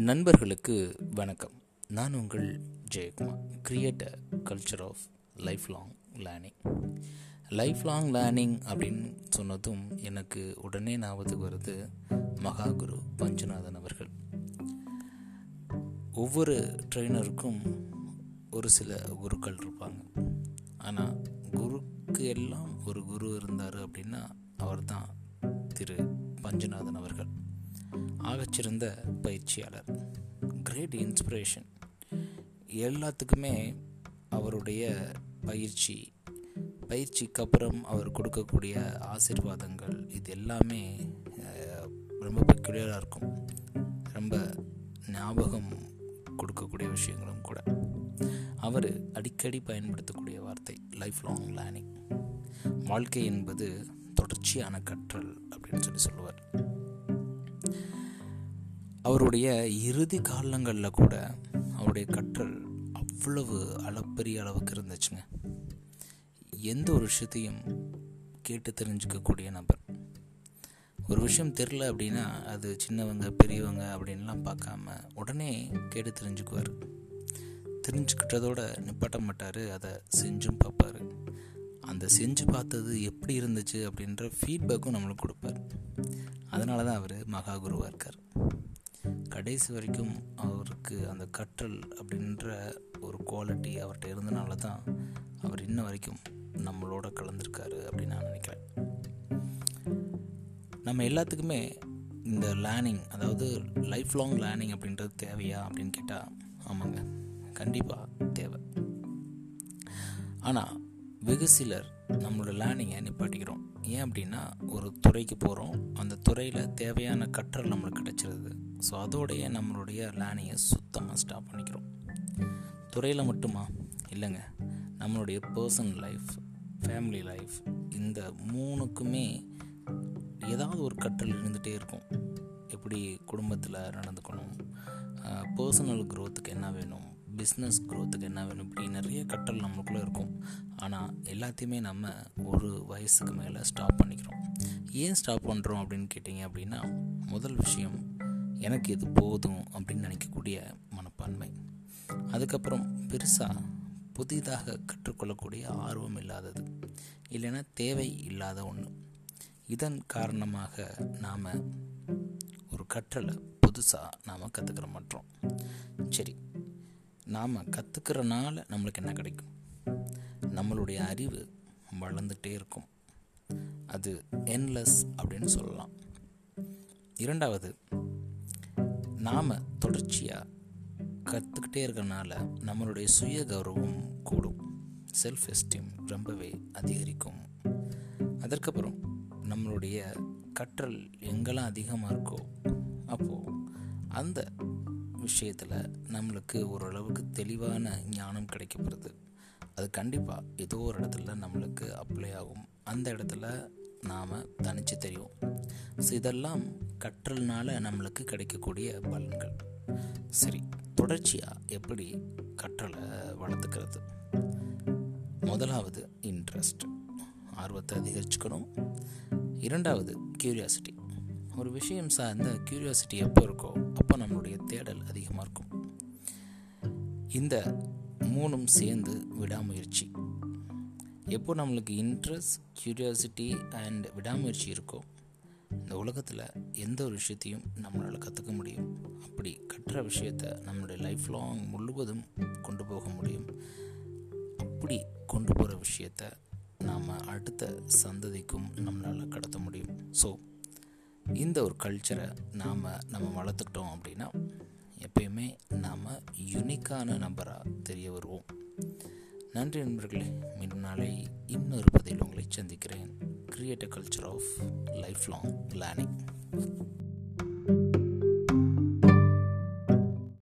நண்பர்களுக்கு வணக்கம். நான் உங்கள் Jayakumar create a culture of life long learning life long learning அப்படின்னு சொன்னதும் எனக்கு உடனே ஞாபகத்துக்கு வருது மகாகுரு பஞ்சநாதன் அவர்கள். ஒவ்வொரு ட்ரெயினருக்கும் ஒரு சில குருக்கள் இருப்பாங்க. ஆனால் குருக்கு எல்லாம் ஒரு குரு இருந்தார் அப்படின்னா அவர் தான் திரு பஞ்சநாதன் அவர்கள். ஆகச்சிறந்த பயிற்சியாளர். கிரேட் இன்ஸ்பிரேஷன் எல்லாத்துக்குமே அவருடைய பயிற்சி பயிற்சிக்கு அப்புறம் அவர் கொடுக்கக்கூடிய ஆசிர்வாதங்கள் இது எல்லாமே ரொம்ப பெக்குலியராக இருக்கும். ரொம்ப ஞாபகம் கொடுக்கக்கூடிய விஷயங்களும் கூட. அவர் அடிக்கடி பயன்படுத்தக்கூடிய வார்த்தை லைஃப் லாங் லேர்னிங் வாழ்க்கை என்பது தொடர்ச்சியான கற்றல் அப்படின்னு சொல்லி சொல்லுவார். அவருடைய இறுதி காலங்களில் கூட அவருடைய கற்றல் அவ்வளவு அளப்பெரிய அளவுக்கு இருந்துச்சுங்க. எந்த ஒரு விஷயத்தையும் கேட்டு தெரிஞ்சுக்கக்கூடிய நபர். ஒரு விஷயம் தெரில அப்படின்னா அது சின்னவங்க பெரியவங்க அப்படின்லாம் பார்க்காம உடனே கேட்டு தெரிஞ்சுக்குவார். தெரிஞ்சுக்கிட்டதோட நிப்பாட்ட மாட்டார் அதை செஞ்சும் பார்ப்பார். அந்த செஞ்சு பார்த்தது எப்படி இருந்துச்சு அப்படின்ற ஃபீட்பேக்கும் நம்மளுக்கு கொடுப்பார். அதனால தான் அவர் மகா குருவாக இருக்கார். கடைசி வரைக்கும் அவருக்கு அந்த கற்றல் அப்படின்ற ஒரு குவாலிட்டி அவர்கிட்ட இருந்தனால தான் அவர் இன்ன வரைக்கும் நம்மளோட கலந்துருக்காரு அப்படின்னு நான் நினைக்கிறேன். நம்ம எல்லாத்துக்குமே இந்த லேர்னிங் அதாவது லைஃப் லாங் லேர்னிங் அப்படின்றது தேவையா அப்படின்னு கேட்டால் ஆமாங்க கண்டிப்பாக தேவை. ஆனால் வெகு சிலர் நம்மளோட லேர்னிங்கை நிப்பாட்டிக்கிறோம். ஏன் அப்படின்னா ஒரு துறைக்கு போகிறோம் அந்த துறையில் தேவையான கற்றல் நம்மளுக்கு கிடைச்சிருது. ஸோ அதோடைய நம்மளுடைய லேர்னிங்கை சுத்தமாக ஸ்டாப் பண்ணிக்கிறோம். துறையில் மட்டுமா? இல்லைங்க. நம்மளுடைய பர்சனல் லைஃப் ஃபேமிலி லைஃப் இந்த மூணுக்குமே ஏதாவது ஒரு கற்றல் இருந்துகிட்டே இருக்கும். எப்படி குடும்பத்தில் நடந்துக்கணும்? பர்சனல் க்ரோத்துக்கு என்ன வேணும்? பிஸ்னஸ் க்ரோத்துக்கு என்ன வேணும் இப்படி நிறைய கற்றல் நம்மளுக்குள்ளே இருக்கும். ஆனால் எல்லாத்தையுமே நம்ம ஒரு வயசுக்கு மேலே ஸ்டாப் பண்ணிக்கிறோம். ஏன் ஸ்டாப் பண்ணுறோம் அப்படின்னு கேட்டிங்க அப்படின்னா முதல் விஷயம் எனக்கு இது போதும் அப்படின்னு நினைக்கக்கூடிய மனப்பான்மை. அதுக்கப்புறம் பெருசாக புதிதாக கற்றுக்கொள்ளக்கூடிய ஆர்வம் இல்லாதது. இல்லைன்னா தேவை இல்லாத ஒன்று இதன் காரணமாக நாம் ஒரு கற்றலை புதுசாக நாம் கற்றுக்கிற மாட்டோம். சரி நாம் கற்றுக்கிறனால நம்மளுக்கு என்ன கிடைக்கும்? நம்மளுடைய அறிவு வளர்ந்துட்டே இருக்கும். அது என்லெஸ் அப்படின்னு சொல்லலாம். இரண்டாவது நாம் தொடர்ச்சியாக கற்றுக்கிட்டே இருக்கிறனால நம்மளுடைய சுய கௌரவம் கூடும். செல்ஃப் எஸ்டீம் ரொம்பவே அதிகரிக்கும். அதற்கப்புறம் நம்மளுடைய கற்றல் எங்கெல்லாம் அதிகமாக இருக்கோ அப்போது அந்த விஷயத்தில் நம்மளுக்கு ஓரளவுக்கு தெளிவான ஞானம் கிடைக்கப்படுது. அது கண்டிப்பாக ஏதோ ஒரு இடத்துல நம்மளுக்கு அப்ளை ஆகும். அந்த இடத்துல நாம் தனித்து தெரியும். ஸோ இதெல்லாம் கற்றல்னால நம்மளுக்கு கிடைக்கக்கூடிய பலன்கள். சரி தொடர்ச்சியாக எப்படி கற்றலை வளர்த்துக்கிறது? முதலாவது இன்ட்ரெஸ்ட் ஆர்வத்தை அதிகரிச்சுக்கணும். இரண்டாவது கியூரியாசிட்டி ஒரு விஷயம் சார்ந்த கியூரியாசிட்டி எப்போ இருக்கோ அப்போ நம்மளுடைய தேடல் அதிகமாக இருக்கும். இந்த மூணும் சேர்ந்து விடாமுயற்சி. எப்போ நம்மளுக்கு இன்ட்ரெஸ்ட் க்யூரியாசிட்டி அண்ட் விடாமுயற்சி இருக்கோ இந்த உலகத்தில் எந்த ஒரு விஷயத்தையும் நம்மளால் கற்றுக்க முடியும். அப்படி கற்ற விஷயத்தை நம்மளுடைய லைஃப் லாங் முழுவதும் கொண்டு போக முடியும். அப்படி கொண்டு போகிற விஷயத்த நாம் அடுத்த சந்ததிக்கும் நம்மளால் கடத்த முடியும். ஸோ இந்த ஒரு கல்ச்சரை நாம் நம்ம வளர்த்துக்கிட்டோம் அப்படின்னா எப்பயுமே நாம் யுனிக்கான நபராக தெரிய வருவோம். நன்றி நண்பர்களே. மீண்டும் நாளை இன்னொரு பதில் உங்களை சந்திக்கிறேன். Create a culture of life long learning